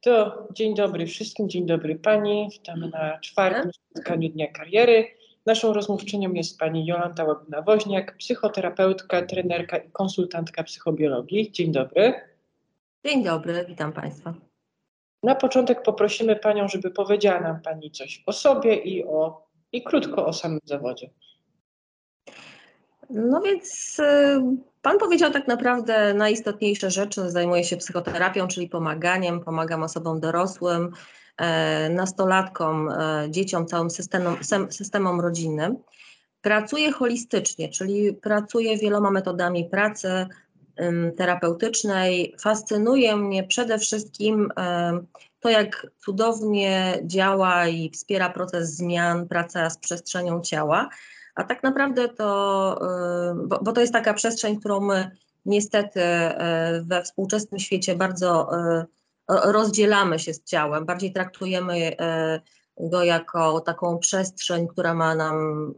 To dzień dobry wszystkim, dzień dobry Pani. Witamy na czwartym spotkaniu Dnia Kariery. Naszą rozmówczynią jest Pani Jolanta Łabyna-Woźniak, psychoterapeutka, trenerka i konsultantka psychobiologii. Dzień dobry. Dzień dobry, witam Państwa. Na początek poprosimy Panią, żeby powiedziała nam Pani coś o sobie i, o, i krótko o samym zawodzie. No więc y, Pan powiedział tak naprawdę najistotniejsze rzeczy. Zajmuję się psychoterapią, czyli pomaganiem. Pomagam osobom dorosłym, e, nastolatkom, e, dzieciom, całym systemom, systemom rodzinnym. Pracuję holistycznie, czyli pracuję wieloma metodami pracy terapeutycznej. Fascynuje mnie przede wszystkim to, jak cudownie działa i wspiera proces zmian praca z przestrzenią ciała a tak naprawdę to, y, bo, bo to jest taka przestrzeń, którą my niestety y, we współczesnym świecie bardzo y, rozdzielamy się z ciałem, bardziej traktujemy go jako taką przestrzeń, która ma nam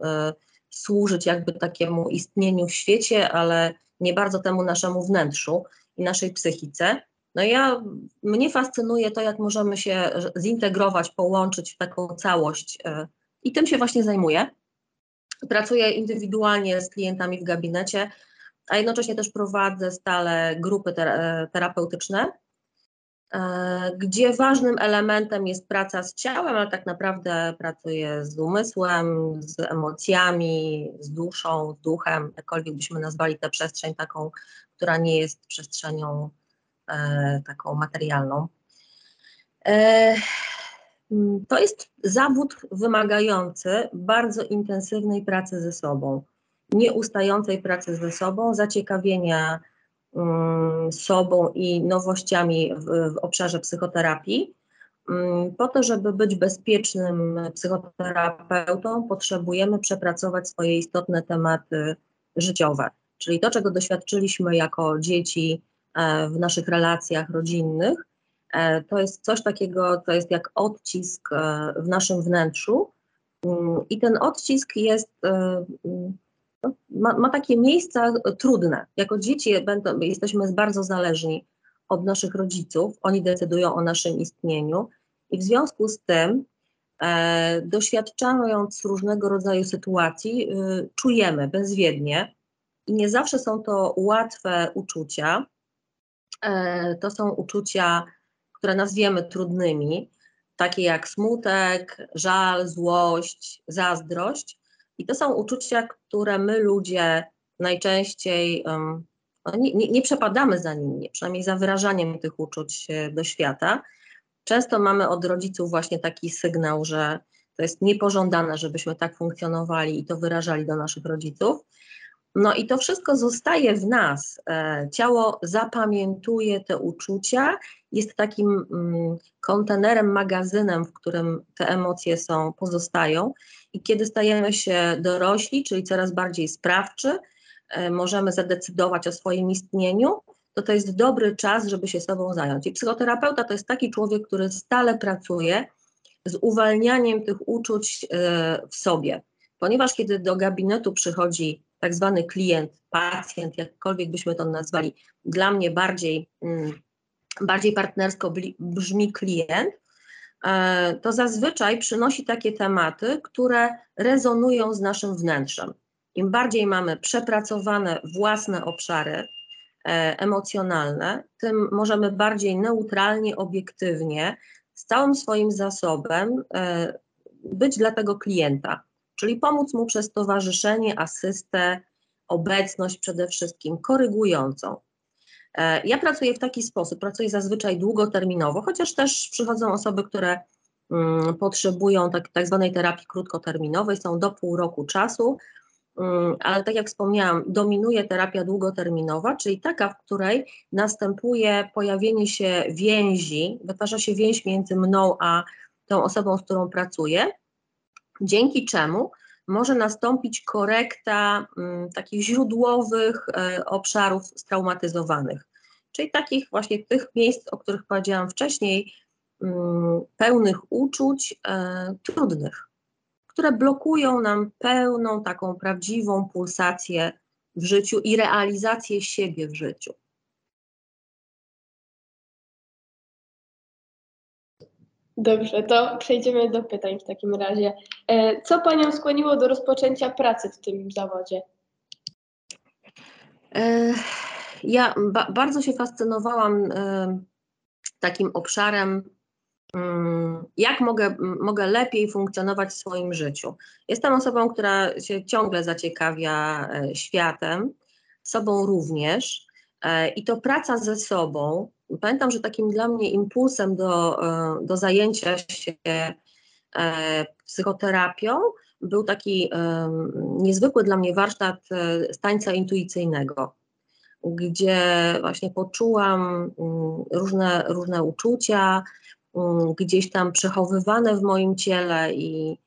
służyć jakby takiemu istnieniu w świecie, ale nie bardzo temu naszemu wnętrzu i naszej psychice. No ja, mnie fascynuje to, jak możemy się zintegrować, połączyć w taką całość i tym się właśnie zajmuję. Pracuję indywidualnie z klientami w gabinecie, a jednocześnie też prowadzę stale grupy terapeutyczne, e, gdzie ważnym elementem jest praca z ciałem, ale tak naprawdę pracuję z umysłem, z emocjami, z duszą, z duchem, jakkolwiek byśmy nazwali tę przestrzeń taką, która nie jest przestrzenią e, taką materialną. Mm, to jest zawód wymagający bardzo intensywnej pracy ze sobą, nieustającej pracy ze sobą, zaciekawienia um, sobą i nowościami w, w obszarze psychoterapii. Um, po to, żeby być bezpiecznym psychoterapeutą, potrzebujemy przepracować swoje istotne tematy życiowe, czyli to, czego doświadczyliśmy jako dzieci e, w naszych relacjach rodzinnych, to jest coś takiego, to jest jak odcisk e, w naszym wnętrzu. Mm, I ten odcisk jest, e, mm, no, ma, ma takie miejsca trudne. Jako dzieci będą, jesteśmy bardzo zależni od naszych rodziców, oni decydują o naszym istnieniu i w związku z tym, e, doświadczając różnego rodzaju sytuacji, czujemy bezwiednie i nie zawsze są to łatwe uczucia. E, to są uczucia które nazwiemy trudnymi, takie jak smutek, żal, złość, zazdrość. I to są uczucia, które my ludzie najczęściej um, nie, nie, nie, przepadamy za nimi, przynajmniej za wyrażaniem tych uczuć do świata. Często mamy od rodziców właśnie taki sygnał, że to jest niepożądane, żebyśmy tak funkcjonowali i to wyrażali do naszych rodziców. No i to wszystko zostaje w nas. E, ciało zapamiętuje te uczucia, jest takim mm, kontenerem, magazynem, w którym te emocje są, pozostają. I kiedy stajemy się dorośli, czyli coraz bardziej sprawczy, e, możemy zadecydować o swoim istnieniu, to to jest dobry czas, żeby się sobą zająć. I psychoterapeuta to jest taki człowiek, który stale pracuje z uwalnianiem tych uczuć e, w sobie. Ponieważ kiedy do gabinetu przychodzi tak zwany klient, pacjent, jakkolwiek byśmy to nazwali, dla mnie bardziej, mm, bardziej partnersko brzmi klient, e, to zazwyczaj przynosi takie tematy, które rezonują z naszym wnętrzem. Im bardziej mamy przepracowane własne obszary e, emocjonalne, tym możemy bardziej neutralnie, obiektywnie, z całym swoim zasobem e, być dla tego klienta czyli pomóc mu przez towarzyszenie, asystę, obecność przede wszystkim, korygującą. E, ja pracuję w taki sposób, pracuję zazwyczaj długoterminowo, chociaż też przychodzą osoby, które mm, potrzebują tak, tak zwanej terapii krótkoterminowej, są do pół roku czasu, mm, ale tak jak wspomniałam, dominuje terapia długoterminowa, czyli taka, w której następuje pojawienie się więzi, wytwarza się więź między mną a tą osobą, z którą pracuję, dzięki czemu może nastąpić korekta mm, takich źródłowych e, obszarów straumatyzowanych, czyli takich właśnie tych miejsc, o których powiedziałam wcześniej, mm, pełnych uczuć e, trudnych, które blokują nam pełną taką prawdziwą pulsację w życiu i realizację siebie w życiu. Dobrze, to przejdziemy do pytań w takim razie. E, Co Panią skłoniło do rozpoczęcia pracy w tym zawodzie? E, Ja ba bardzo się fascynowałam e, takim obszarem, mm, jak mogę, mogę lepiej funkcjonować w swoim życiu. Jestem osobą, która się ciągle zaciekawia światem, sobą również. I to praca ze sobą. Pamiętam, że takim dla mnie impulsem do, e, do zajęcia się e, psychoterapią był taki em, niezwykły dla mnie warsztat e, tańca intuicyjnego gdzie właśnie poczułam mm, różne, różne uczucia, mm, gdzieś tam przechowywane w moim ciele i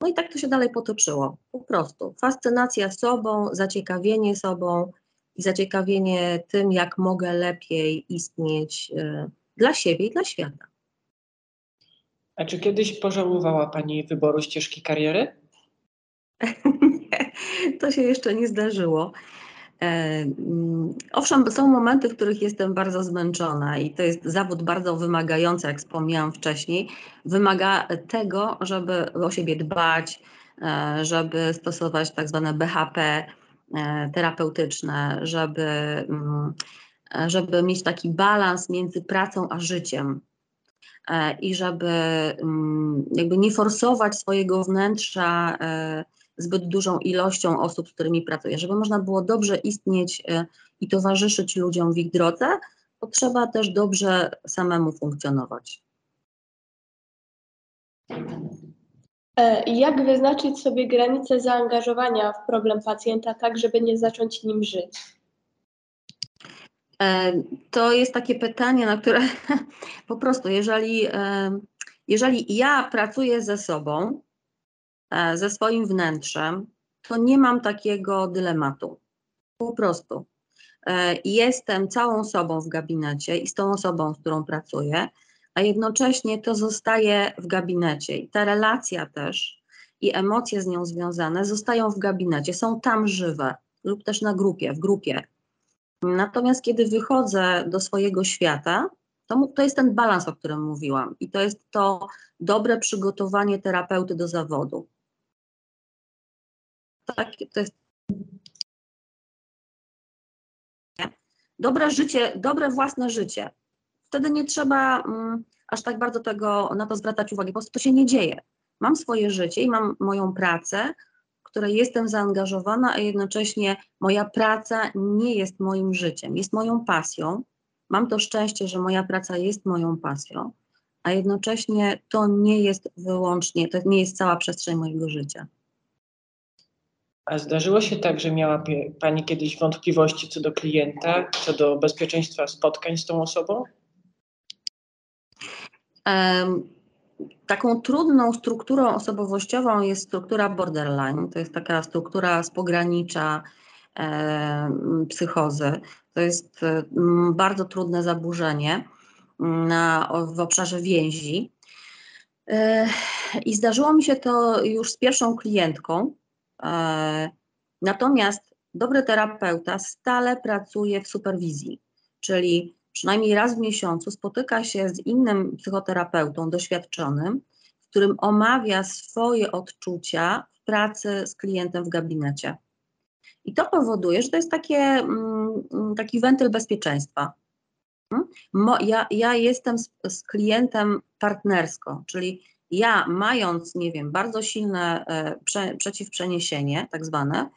no i tak to się dalej potoczyło. Po prostu fascynacja sobą, zaciekawienie sobą i zaciekawienie tym, jak mogę lepiej istnieć y, dla siebie i dla świata. A czy kiedyś pożałowała Pani wyboru ścieżki kariery? to się jeszcze nie zdarzyło. E, mm, Owszem, są momenty, w których jestem bardzo zmęczona i to jest zawód bardzo wymagający, jak wspomniałam wcześniej. Wymaga tego, żeby o siebie dbać, e, żeby stosować tak zwane BHP e, terapeutyczne, żeby, mm, e, żeby mieć taki balans między pracą a życiem. E, I żeby mm, jakby nie forsować swojego wnętrza e, zbyt dużą ilością osób, z którymi pracuję. Żeby można było dobrze istnieć e, i towarzyszyć ludziom w ich drodze, to trzeba też dobrze samemu funkcjonować. Jak wyznaczyć sobie granice zaangażowania w problem pacjenta, tak żeby nie zacząć nim żyć? E, To jest takie pytanie, na które po prostu, jeżeli, e, jeżeli ja pracuję ze sobą, e, ze swoim wnętrzem, to nie mam takiego dylematu. Po prostu. E, Jestem całą sobą w gabinecie i z tą osobą, z którą pracuję, a jednocześnie to zostaje w gabinecie i ta relacja też i emocje z nią związane zostają w gabinecie, są tam żywe lub też na grupie, w grupie. Natomiast kiedy wychodzę do swojego świata, to, to jest ten balans, o którym mówiłam, i to jest to dobre przygotowanie terapeuty do zawodu. Tak, to jest dobre życie, dobre własne życie. Wtedy nie trzeba mm, aż tak bardzo tego, na to zwracać uwagi, po prostu to się nie dzieje. Mam swoje życie i mam moją pracę, w której jestem zaangażowana, a jednocześnie moja praca nie jest moim życiem, jest moją pasją. Mam to szczęście, że moja praca jest moją pasją, a jednocześnie to nie jest wyłącznie, to nie jest cała przestrzeń mojego życia. A zdarzyło się tak, że miała Pani kiedyś wątpliwości co do klienta, co do bezpieczeństwa spotkań z tą osobą? Taką trudną strukturą osobowościową jest struktura borderline. To jest taka struktura z pogranicza psychozy. To jest em, bardzo trudne zaburzenie mm, na, w obszarze więzi. I zdarzyło mi się to już z pierwszą klientką. E, Natomiast dobry terapeuta stale pracuje w superwizji, czyli przynajmniej raz w miesiącu spotyka się z innym psychoterapeutą doświadczonym, z którym omawia swoje odczucia w pracy z klientem w gabinecie. I to powoduje, że to jest takie, mm, taki wentyl bezpieczeństwa. Ja, ja jestem z, z klientem partnersko, czyli ja mając, nie wiem, bardzo silne e, prze, przeciwprzeniesienie, tak zwane,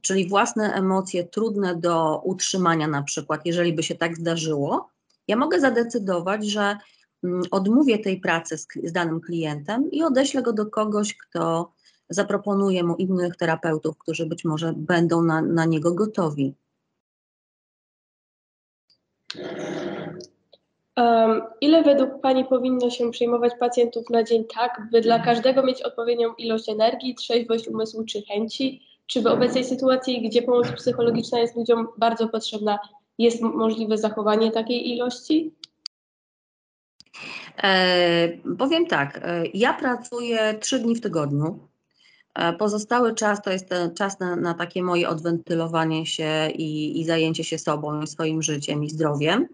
czyli własne emocje trudne do utrzymania na przykład, jeżeli by się tak zdarzyło, ja mogę zadecydować, że mm, odmówię tej pracy z, z danym klientem i odeślę go do kogoś, kto zaproponuje mu innych terapeutów, którzy być może będą na, na niego gotowi. Um, ile według Pani powinno się przyjmować pacjentów na dzień tak, by dla każdego mieć odpowiednią ilość energii, trzeźwość umysłu czy chęci? Czy w obecnej sytuacji, gdzie pomoc psychologiczna jest ludziom bardzo potrzebna, jest możliwe zachowanie takiej ilości? E, powiem tak, e, ja pracuję trzy dni w tygodniu. E, Pozostały czas to jest ten czas na, na takie moje odwentylowanie się i, i zajęcie się sobą, swoim życiem i zdrowiem.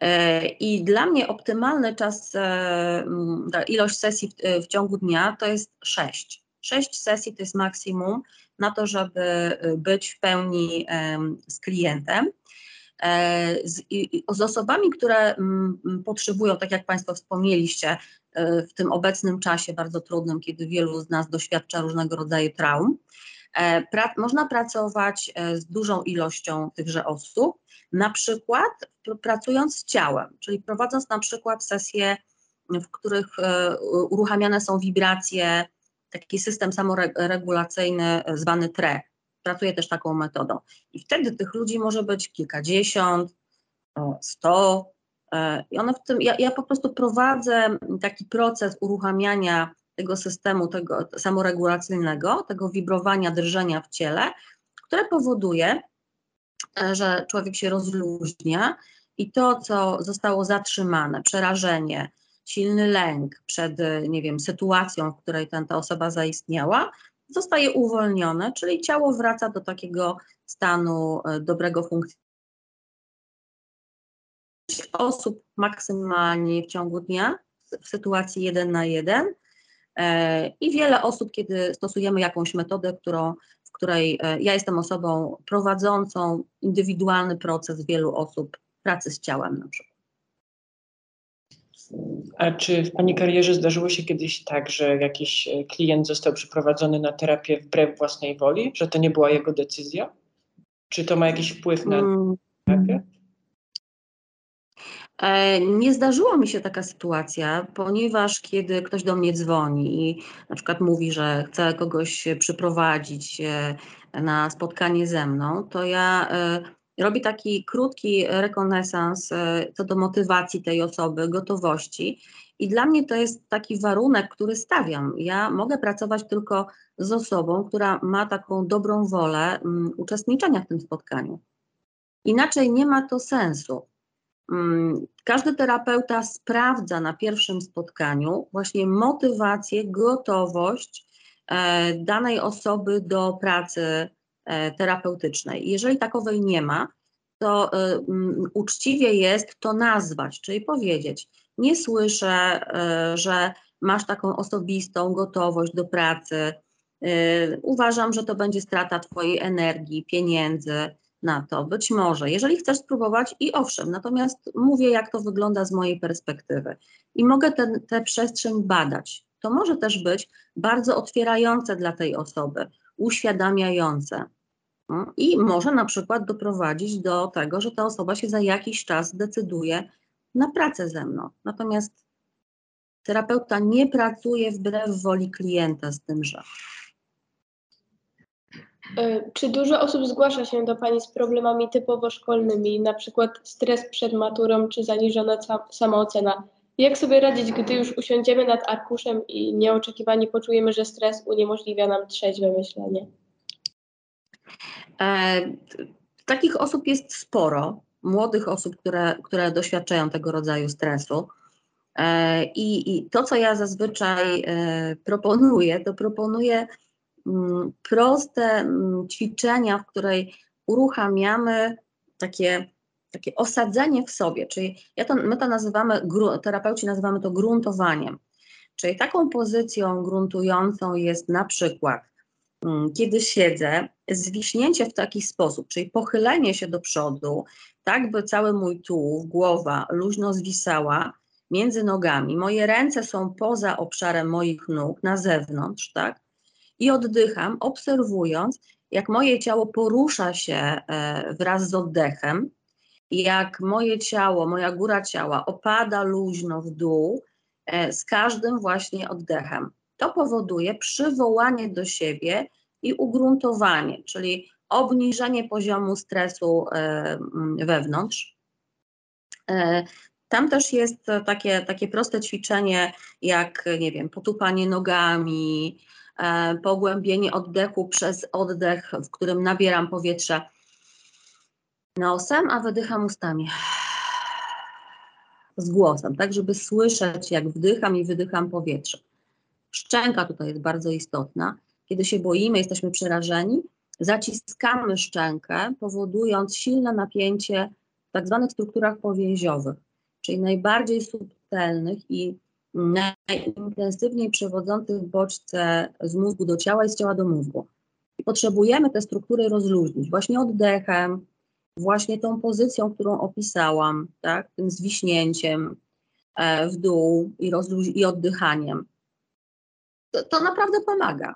E, I dla mnie optymalny czas, e, ilość sesji w, w ciągu dnia to jest 6. 6 sesji to jest maksimum na to, żeby być w pełni z klientem. Z, z, osobami, które potrzebują, tak jak Państwo wspomnieliście, w tym obecnym czasie bardzo trudnym, kiedy wielu z nas doświadcza różnego rodzaju traum, pra, można pracować z dużą ilością tychże osób na przykład pracując z ciałem, czyli prowadząc na przykład sesje, w których e, uruchamiane są wibracje, taki system samoregulacyjny zwany TRE. Pracuję też taką metodą. I wtedy tych ludzi może być kilkadziesiąt, sto. E, I one w tym, ja, ja po prostu prowadzę taki proces uruchamiania tego systemu tego samoregulacyjnego, tego wibrowania, drżenia w ciele, które powoduje, E, że człowiek się rozluźnia i to, co zostało zatrzymane, przerażenie, silny lęk przed, e, nie wiem, sytuacją, w której ten, ta osoba zaistniała, zostaje uwolnione, czyli ciało wraca do takiego stanu e, dobrego funkcjonowania. Osób maksymalnie w ciągu dnia w sytuacji jeden na jeden i wiele osób, kiedy stosujemy jakąś metodę, którą której e, ja jestem osobą prowadzącą indywidualny proces wielu osób pracy z ciałem na przykład. A czy w Pani karierze zdarzyło się kiedyś tak, że jakiś e, klient został przyprowadzony na terapię wbrew własnej woli, że to nie była jego decyzja? Czy to ma jakiś wpływ na mm. terapię? E, nie zdarzyła mi się taka sytuacja, ponieważ kiedy ktoś do mnie dzwoni i na przykład mówi, że chce kogoś przyprowadzić e, na spotkanie ze mną, to ja e, robię taki krótki rekonesans co do motywacji tej osoby, gotowości. I dla mnie to jest taki warunek, który stawiam. Ja mogę pracować tylko z osobą, która ma taką dobrą wolę um, uczestniczenia w tym spotkaniu. Inaczej nie ma to sensu. Mm, każdy terapeuta sprawdza na pierwszym spotkaniu właśnie motywację, gotowość e, danej osoby do pracy e, terapeutycznej. Jeżeli takowej nie ma, to e, mm, uczciwie jest to nazwać, czyli powiedzieć: Nie słyszę, że masz taką osobistą gotowość do pracy. Uważam, że to będzie strata Twojej energii, pieniędzy, na to, być może, jeżeli chcesz spróbować i owszem, natomiast mówię, jak to wygląda z mojej perspektywy i mogę tę przestrzeń badać. To może też być bardzo otwierające dla tej osoby, uświadamiające. No, I może na przykład doprowadzić do tego, że ta osoba się za jakiś czas decyduje na pracę ze mną. Natomiast terapeuta nie pracuje wbrew woli klienta z tymże. E, czy dużo osób zgłasza się do Pani z problemami typowo szkolnymi, na przykład stres przed maturą czy zaniżona samoocena? Jak sobie radzić, gdy już usiądziemy nad arkuszem i nieoczekiwanie poczujemy, że stres uniemożliwia nam trzeźwe myślenie? E, takich osób jest sporo, młodych osób, które, które doświadczają tego rodzaju stresu. E, i, I to, co ja zazwyczaj e, proponuję, to proponuję Mm, proste mm, ćwiczenia, w której uruchamiamy takie, takie osadzenie w sobie, czyli ja to, my to nazywamy, terapeuci nazywamy to gruntowaniem. Czyli taką pozycją gruntującą jest na przykład, mm, kiedy siedzę, zwiśnięcie w taki sposób, czyli pochylenie się do przodu, tak by cały mój tułów, głowa luźno zwisała między nogami. Moje ręce są poza obszarem moich nóg, na zewnątrz, tak? i oddycham, obserwując, jak moje ciało porusza się e, wraz z oddechem, jak moje ciało, moja góra ciała opada luźno w dół e, z każdym właśnie oddechem. To powoduje przywołanie do siebie i ugruntowanie, czyli obniżenie poziomu stresu e, wewnątrz. Tam też jest takie, takie proste ćwiczenie, jak, nie wiem, potupanie nogami, E, pogłębienie oddechu przez oddech, w którym nabieram powietrze nosem, a wydycham ustami. Z głosem, tak żeby słyszeć, jak wdycham i wydycham powietrze. Szczęka tutaj jest bardzo istotna. Kiedy się boimy, jesteśmy przerażeni, zaciskamy szczękę, powodując silne napięcie w tak zwanych strukturach powięziowych. czyli najbardziej subtelnych i najintensywniej przewodzących bodźce z mózgu do ciała i z ciała do mózgu. I potrzebujemy te struktury rozluźnić właśnie oddechem, właśnie tą pozycją, którą opisałam, tak, tym zwiśnięciem e, w dół i, rozluź- i oddychaniem. To, to naprawdę pomaga.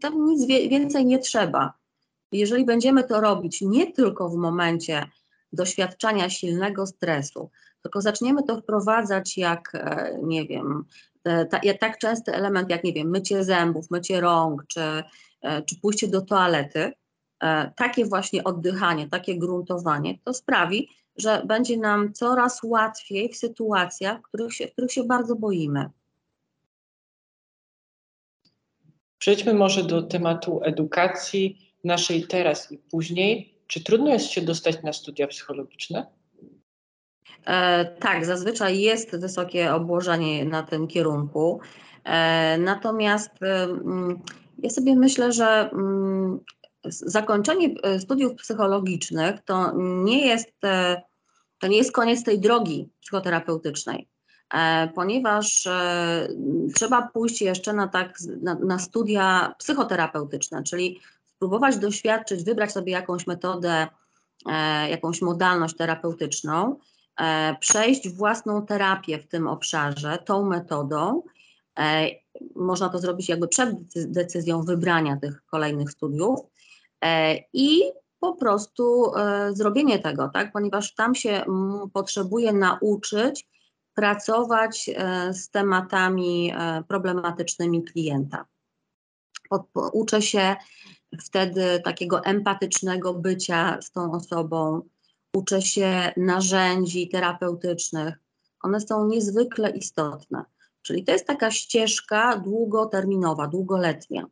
Tam nic wie- więcej nie trzeba. Jeżeli będziemy to robić nie tylko w momencie doświadczania silnego stresu, tylko zaczniemy to wprowadzać jak, e, nie wiem, e, ta, tak częsty element jak, nie wiem, mycie zębów, mycie rąk, czy, czy pójście do toalety, takie właśnie oddychanie, takie gruntowanie, to sprawi, że będzie nam coraz łatwiej w sytuacjach, w których się, w których się bardzo boimy. Przejdźmy może do tematu edukacji naszej teraz i później. Czy trudno jest się dostać na studia psychologiczne? E, tak, zazwyczaj jest wysokie obłożenie na tym kierunku. E, natomiast e, ja sobie myślę, że mm, zakończenie studiów psychologicznych to nie jest, to nie jest koniec tej drogi psychoterapeutycznej, ponieważ trzeba pójść jeszcze na, tak, na, na studia psychoterapeutyczne, czyli spróbować doświadczyć, wybrać sobie jakąś metodę, jakąś modalność terapeutyczną E, przejść własną terapię w tym obszarze tą metodą. E, można to zrobić jakby przed decyzją wybrania tych kolejnych studiów e, i po prostu zrobienie tego, tak? ponieważ tam się potrzebuje nauczyć pracować z tematami problematycznymi klienta. Uczę się wtedy takiego empatycznego bycia z tą osobą, uczę się narzędzi terapeutycznych. One są niezwykle istotne. Czyli to jest taka ścieżka długoterminowa, długoletnia.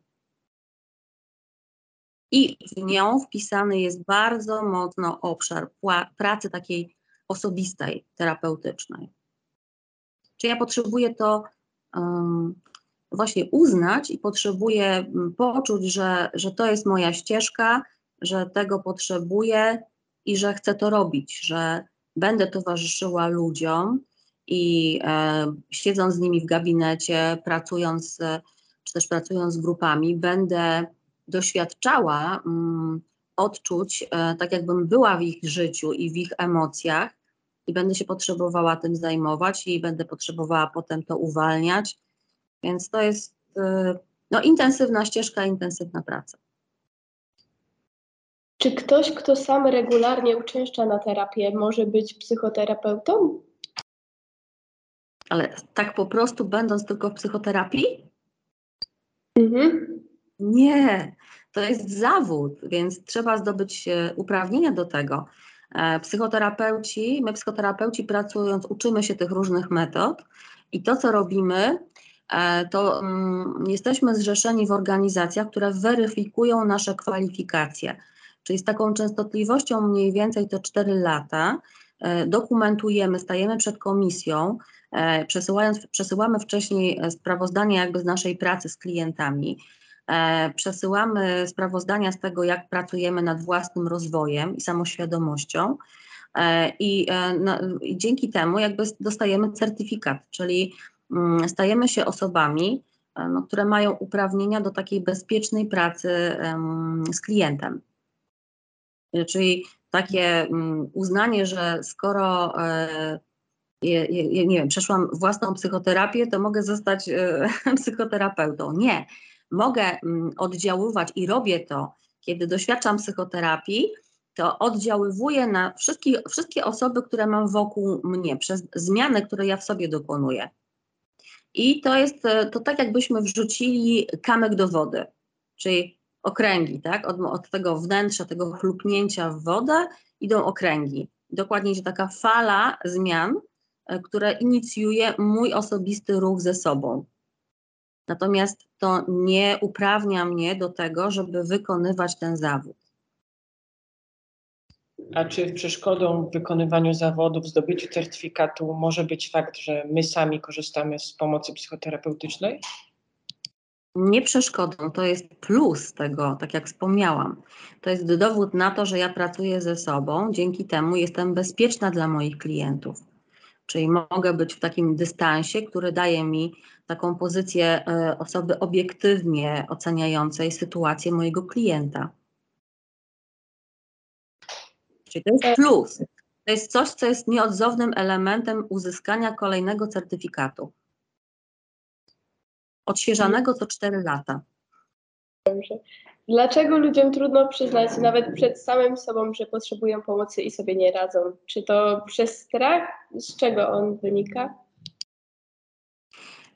I w nią wpisany jest bardzo mocno obszar pracy takiej osobistej, terapeutycznej. Czy ja potrzebuję to um, właśnie uznać i potrzebuję poczuć, że, że to jest moja ścieżka, że tego potrzebuję i że chcę to robić, że będę towarzyszyła ludziom i e, siedząc z nimi w gabinecie, pracując, czy też pracując z grupami, będę doświadczała mm, odczuć, e, tak jakbym była w ich życiu i w ich emocjach i będę się potrzebowała tym zajmować i będę potrzebowała potem to uwalniać. Więc to jest e, no, intensywna ścieżka, intensywna praca. Czy ktoś, kto sam regularnie uczęszcza na terapię, może być psychoterapeutą? Ale tak po prostu będąc tylko w psychoterapii? Mhm. Nie, to jest zawód, więc trzeba zdobyć e, uprawnienia do tego. E, psychoterapeuci, my psychoterapeuci pracując, uczymy się tych różnych metod i to, co robimy, e, to mm, jesteśmy zrzeszeni w organizacjach, które weryfikują nasze kwalifikacje czyli z taką częstotliwością mniej więcej to 4 lata. Dokumentujemy, stajemy przed komisją, przesyłając, przesyłamy wcześniej e, sprawozdania jakby z naszej pracy z klientami, przesyłamy sprawozdania z tego, jak pracujemy nad własnym rozwojem i samoświadomością. I, i dzięki temu jakby dostajemy certyfikat, czyli mm, stajemy się osobami, no, które mają uprawnienia do takiej bezpiecznej pracy z klientem. Czyli takie mm, uznanie, że skoro e, nie wiem, przeszłam własną psychoterapię, to mogę zostać e, psychoterapeutą. Nie. Mogę mm, oddziaływać i robię to, kiedy doświadczam psychoterapii, to oddziaływuję na wszystkie, wszystkie osoby, które mam wokół mnie, przez zmiany, które ja w sobie dokonuję. I to jest e, to tak, jakbyśmy wrzucili kamyk do wody. Czyli okręgi, tak? Od, od tego wnętrza, tego chlupnięcia w wodę idą okręgi. Dokładnie, że taka fala zmian, e, która inicjuje mój osobisty ruch ze sobą. Natomiast to nie uprawnia mnie do tego, żeby wykonywać ten zawód. A czy przeszkodą w wykonywaniu zawodów, w zdobyciu certyfikatu może być fakt, że my sami korzystamy z pomocy psychoterapeutycznej? nie przeszkodą, to jest plus tego, tak jak wspomniałam. To jest dowód na to, że ja pracuję ze sobą, dzięki temu jestem bezpieczna dla moich klientów. Czyli mogę być w takim dystansie, który daje mi taką pozycję e, osoby obiektywnie oceniającej sytuację mojego klienta. Czyli to jest plus. To jest coś, co jest nieodzownym elementem uzyskania kolejnego certyfikatu. Odświeżanego co 4 lata. Dlaczego ludziom trudno przyznać nawet przed samym sobą, że potrzebują pomocy i sobie nie radzą? Czy to przez strach? Z czego on wynika?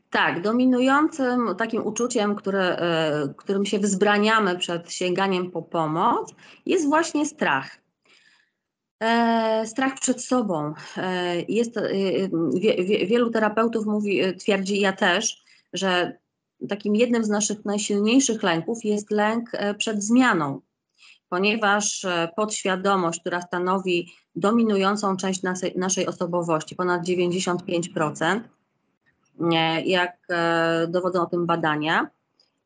Tak, dominującym takim uczuciem, które, e, którym się wzbraniamy przed sięganiem po pomoc, jest właśnie strach. E, strach przed sobą. E, jest, wie, wie, wielu terapeutów mówi, twierdzi, ja też, że takim jednym z naszych najsilniejszych lęków jest lęk przed zmianą, ponieważ podświadomość, która stanowi dominującą część naszej, naszej osobowości, ponad 95%, jak e, dowodzą o tym badania,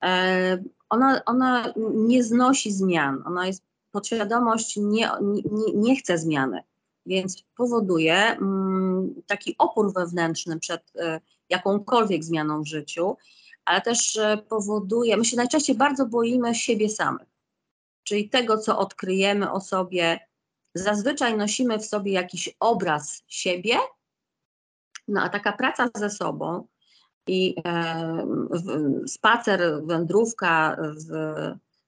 e, ona, ona nie znosi zmian, ona jest, podświadomość nie, nie, nie chce zmiany, więc powoduje mm, taki opór wewnętrzny przed e, jakąkolwiek zmianą w życiu, ale też powoduje, my się najczęściej bardzo boimy siebie samych, czyli tego, co odkryjemy o sobie. Zazwyczaj nosimy w sobie jakiś obraz siebie, no a taka praca ze sobą i e, w, spacer, wędrówka z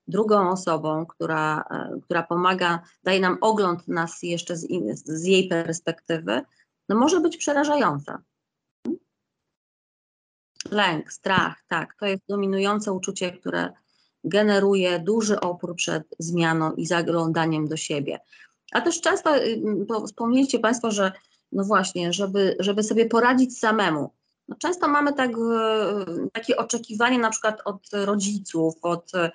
drugą osobą, która, e, która pomaga, daje nam ogląd nas jeszcze z, in, z jej perspektywy, no może być przerażająca. Lęk, strach, tak, to jest dominujące uczucie, które generuje duży opór przed zmianą i zaglądaniem do siebie. A też często y, wspomnieliście Państwo, że no właśnie, żeby, żeby sobie poradzić samemu. No często mamy tak, e, takie oczekiwanie na przykład od rodziców, od e,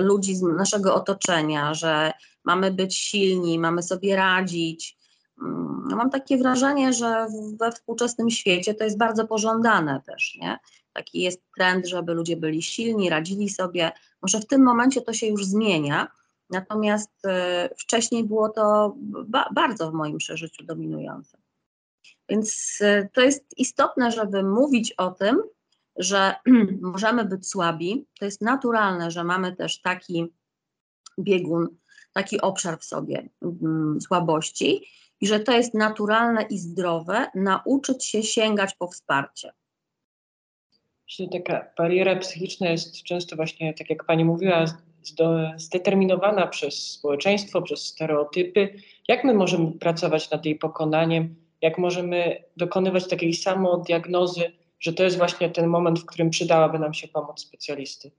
ludzi z naszego otoczenia, że mamy być silni, mamy sobie radzić. Mm, mam takie wrażenie, że we współczesnym świecie to jest bardzo pożądane też, nie? Taki jest trend, żeby ludzie byli silni, radzili sobie. Może w tym momencie to się już zmienia, natomiast e, wcześniej było to ba bardzo w moim przeżyciu dominujące. Więc e, to jest istotne, żeby mówić o tym, że możemy być słabi. To jest naturalne, że mamy też taki biegun, taki obszar w sobie mm, słabości i że to jest naturalne i zdrowe nauczyć się sięgać po wsparcie. Czyli taka bariera psychiczna jest często właśnie, tak jak Pani mówiła, zdeterminowana przez społeczeństwo, przez stereotypy. Jak my możemy pracować nad jej pokonaniem, jak możemy dokonywać takiej samodiagnozy, że to jest właśnie ten moment, w którym przydałaby nam się pomoc specjalisty?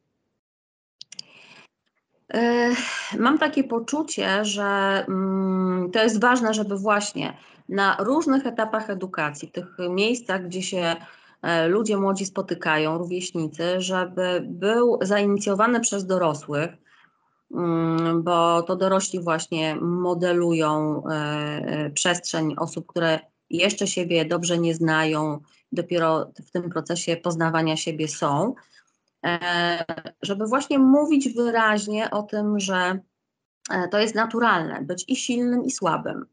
E, mam takie poczucie, że mm, to jest ważne, żeby właśnie na różnych etapach edukacji, tych miejscach, gdzie się e, ludzie młodzi spotykają, rówieśnicy, żeby był zainicjowany przez dorosłych, mm, bo to dorośli właśnie modelują e, przestrzeń osób, które jeszcze siebie dobrze nie znają, dopiero w tym procesie poznawania siebie są, e, żeby właśnie mówić wyraźnie o tym, że e, to jest naturalne, być i silnym, i słabym.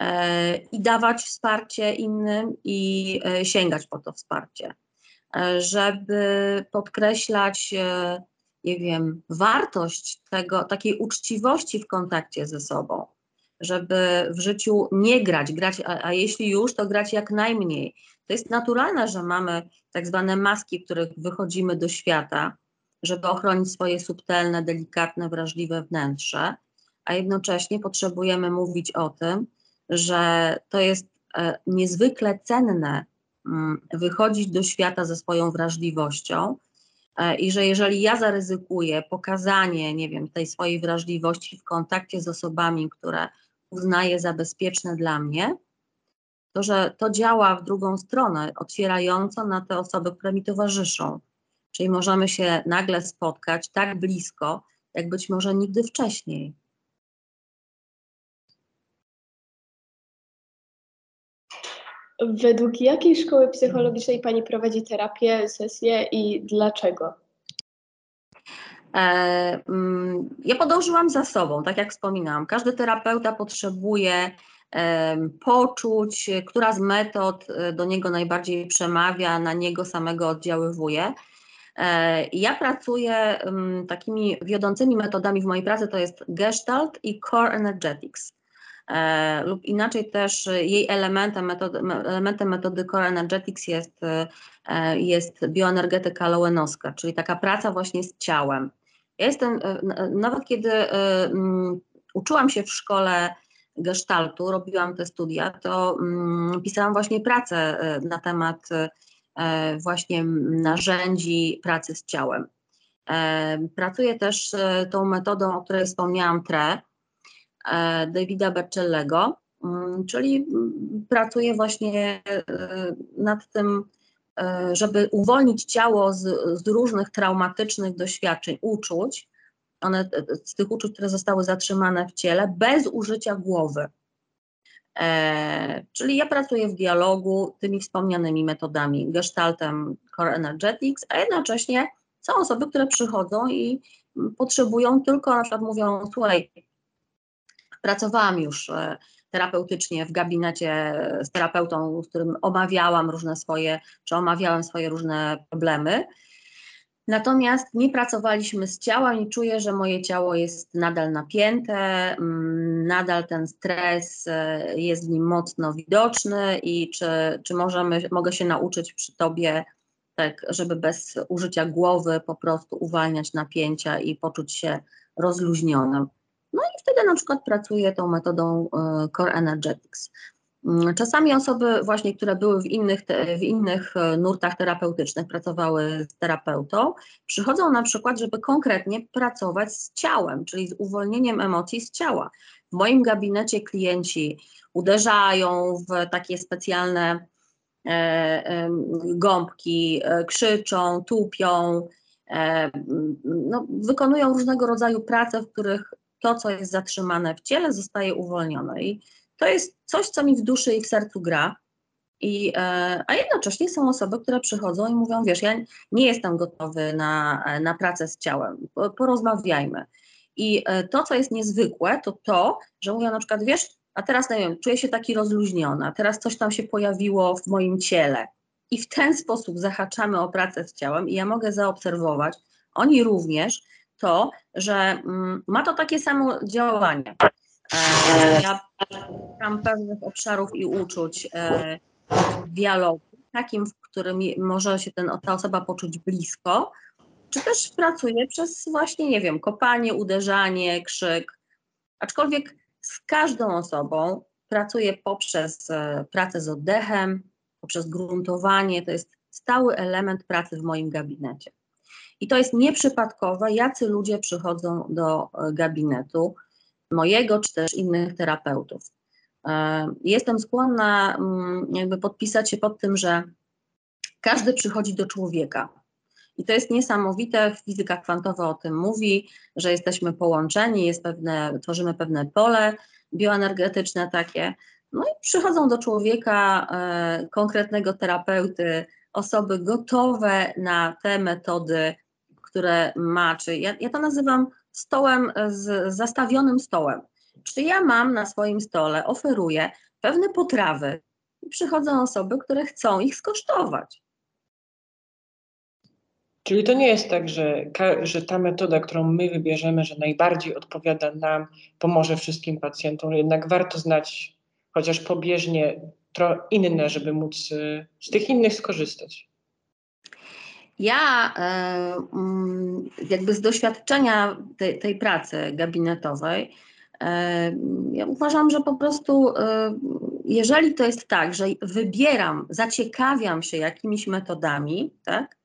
E, I dawać wsparcie innym, i sięgać po to wsparcie. Żeby podkreślać, nie wiem, wartość tego, takiej uczciwości w kontakcie ze sobą żeby w życiu nie grać, grać, a, a jeśli już, to grać jak najmniej. To jest naturalne, że mamy tak zwane maski, których wychodzimy do świata, żeby ochronić swoje subtelne, delikatne, wrażliwe wnętrze, a jednocześnie potrzebujemy mówić o tym, że to jest e, niezwykle cenne mm, wychodzić do świata ze swoją wrażliwością e, i że jeżeli ja zaryzykuję pokazanie, nie wiem, tej swojej wrażliwości w kontakcie z osobami, które uznaję za bezpieczne dla mnie, to że to działa w drugą stronę, otwierająco na te osoby, które mi towarzyszą. Czyli możemy się nagle spotkać tak blisko, jak być może nigdy wcześniej. Według jakiej szkoły psychologicznej Pani prowadzi terapię, sesję i dlaczego? E, mm, ja podążyłam za sobą, tak jak wspominałam. Każdy terapeuta potrzebuje poczuć, która z metod e, do niego najbardziej przemawia, na niego samego oddziaływuje. E, Ja pracuję takimi wiodącymi metodami w mojej pracy, to jest Gestalt i Core Energetics. E, lub inaczej też jej elementem metody, me- elementem metody Core Energetics jest, jest bioenergetyka Lowenowska, czyli taka praca właśnie z ciałem. Ja jestem, nawet kiedy uczyłam się w szkole gestaltu, robiłam te studia, to mm, pisałam właśnie pracę e, na temat e, właśnie narzędzi pracy z ciałem. E, Pracuję też tą metodą, o której wspomniałam, TRE, Davida Bercellego, mm, czyli mm, pracuję właśnie nad tym, żeby uwolnić ciało z, z różnych traumatycznych doświadczeń, uczuć, one, e, z tych uczuć, które zostały zatrzymane w ciele, bez użycia głowy. E, czyli ja pracuję w dialogu tymi wspomnianymi metodami, gestaltem Core Energetics, a jednocześnie są osoby, które przychodzą i mm, potrzebują tylko, na przykład mówią, słuchaj, pracowałam już e, terapeutycznie w gabinecie e, z terapeutą, z którym omawiałam różne swoje, czy omawiałem swoje różne problemy. Natomiast nie pracowaliśmy z ciałem i czuję, że moje ciało jest nadal napięte, mm, nadal ten stres e, jest w nim mocno widoczny i czy, czy możemy, mogę się nauczyć przy tobie, tak, żeby bez użycia głowy po prostu uwalniać napięcia i poczuć się rozluźnionym. No i wtedy na przykład pracuję tą metodą e, Core Energetics. Czasami osoby właśnie, które były w innych, w innych e, nurtach terapeutycznych, pracowały z terapeutą, przychodzą na przykład, żeby konkretnie pracować z ciałem, czyli z uwolnieniem emocji z ciała. W moim gabinecie klienci uderzają w takie specjalne e, em, gąbki, e, krzyczą, tupią, e, no, wykonują różnego rodzaju prace, w których to, co jest zatrzymane w ciele, zostaje uwolnione. I to jest coś, co mi w duszy i w sercu gra. I, e, a jednocześnie są osoby, które przychodzą i mówią, wiesz, ja nie jestem gotowy na, na pracę z ciałem, po- porozmawiajmy. I e, to, co jest niezwykłe, to to, że mówią na przykład, wiesz, a teraz, nie wiem, czuję się taki rozluźniony, teraz coś tam się pojawiło w moim ciele. I w ten sposób zahaczamy o pracę z ciałem i ja mogę zaobserwować, oni również, to, że mm, ma to takie samo działanie. E, ja szukam pewnych obszarów i uczuć e, dialogu, takim, w którym może się ten, ta osoba poczuć blisko, czy też pracuję przez właśnie, nie wiem, kopanie, uderzanie, krzyk. Aczkolwiek z każdą osobą pracuję poprzez e, pracę z oddechem, poprzez gruntowanie. To jest stały element pracy w moim gabinecie. I to jest nieprzypadkowe, jacy ludzie przychodzą do gabinetu mojego czy też innych terapeutów. E, Jestem skłonna mm, jakby podpisać się pod tym, że każdy przychodzi do człowieka. I to jest niesamowite, fizyka kwantowa o tym mówi, że jesteśmy połączeni, jest pewne, tworzymy pewne pole bioenergetyczne takie. No i przychodzą do człowieka e, konkretnego terapeuty, osoby gotowe na te metody, które ma, czy ja, ja to nazywam stołem z zastawionym stołem. Czy ja mam na swoim stole, oferuję pewne potrawy i przychodzą osoby, które chcą ich skosztować. Czyli to nie jest tak, że, że ta metoda, którą my wybierzemy, że najbardziej odpowiada nam, pomoże wszystkim pacjentom. Jednak warto znać chociaż pobieżnie inne, żeby móc y, z tych innych skorzystać. Ja e, mm, jakby z doświadczenia tej, tej pracy gabinetowej, e, ja uważam, że po prostu e, jeżeli to jest tak, że wybieram, zaciekawiam się jakimiś metodami, tak,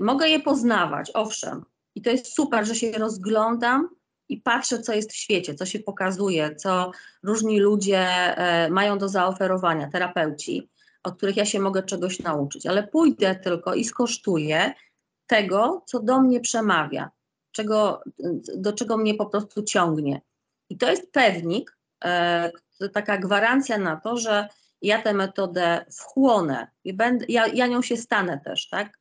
mogę je poznawać, owszem, i to jest super, że się rozglądam i patrzę, co jest w świecie, co się pokazuje, co różni ludzie mają do zaoferowania, terapeuci od których ja się mogę czegoś nauczyć, ale pójdę tylko i skosztuję tego, co do mnie przemawia, czego, do czego mnie po prostu ciągnie. I to jest pewnik, e, taka gwarancja na to, że ja tę metodę wchłonę i będę, ja, ja nią się stanę też, tak?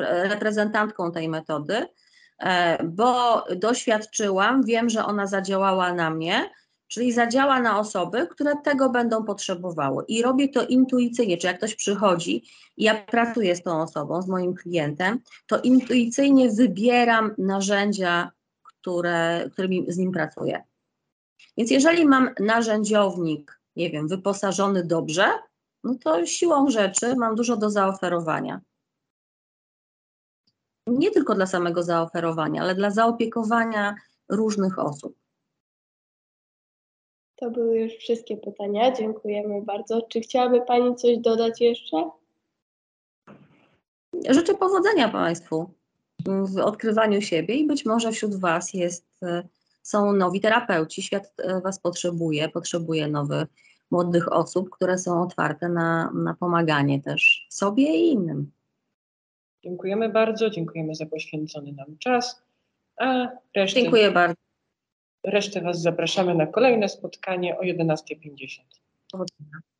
Reprezentantką tej metody, e, bo doświadczyłam, wiem, że ona zadziałała na mnie, czyli zadziała na osoby, które tego będą potrzebowały. I robię to intuicyjnie, czy jak ktoś przychodzi i ja pracuję z tą osobą, z moim klientem, to intuicyjnie wybieram narzędzia, które, którymi z nim pracuję. Więc jeżeli mam narzędziownik, nie wiem, wyposażony dobrze, no to siłą rzeczy mam dużo do zaoferowania. Nie tylko dla samego zaoferowania, ale dla zaopiekowania różnych osób. To były już wszystkie pytania. Dziękujemy bardzo. Czy chciałaby Pani coś dodać jeszcze? Życzę powodzenia Państwu w odkrywaniu siebie i być może wśród Was jest, e, są nowi terapeuci. Świat e, Was potrzebuje, potrzebuje nowych, młodych osób, które są otwarte na, na pomaganie też sobie i innym. Dziękujemy bardzo, dziękujemy za poświęcony nam czas. A resztę, Dziękuję bardzo. Resztę Was zapraszamy na kolejne spotkanie o 11.50. Powodzenia.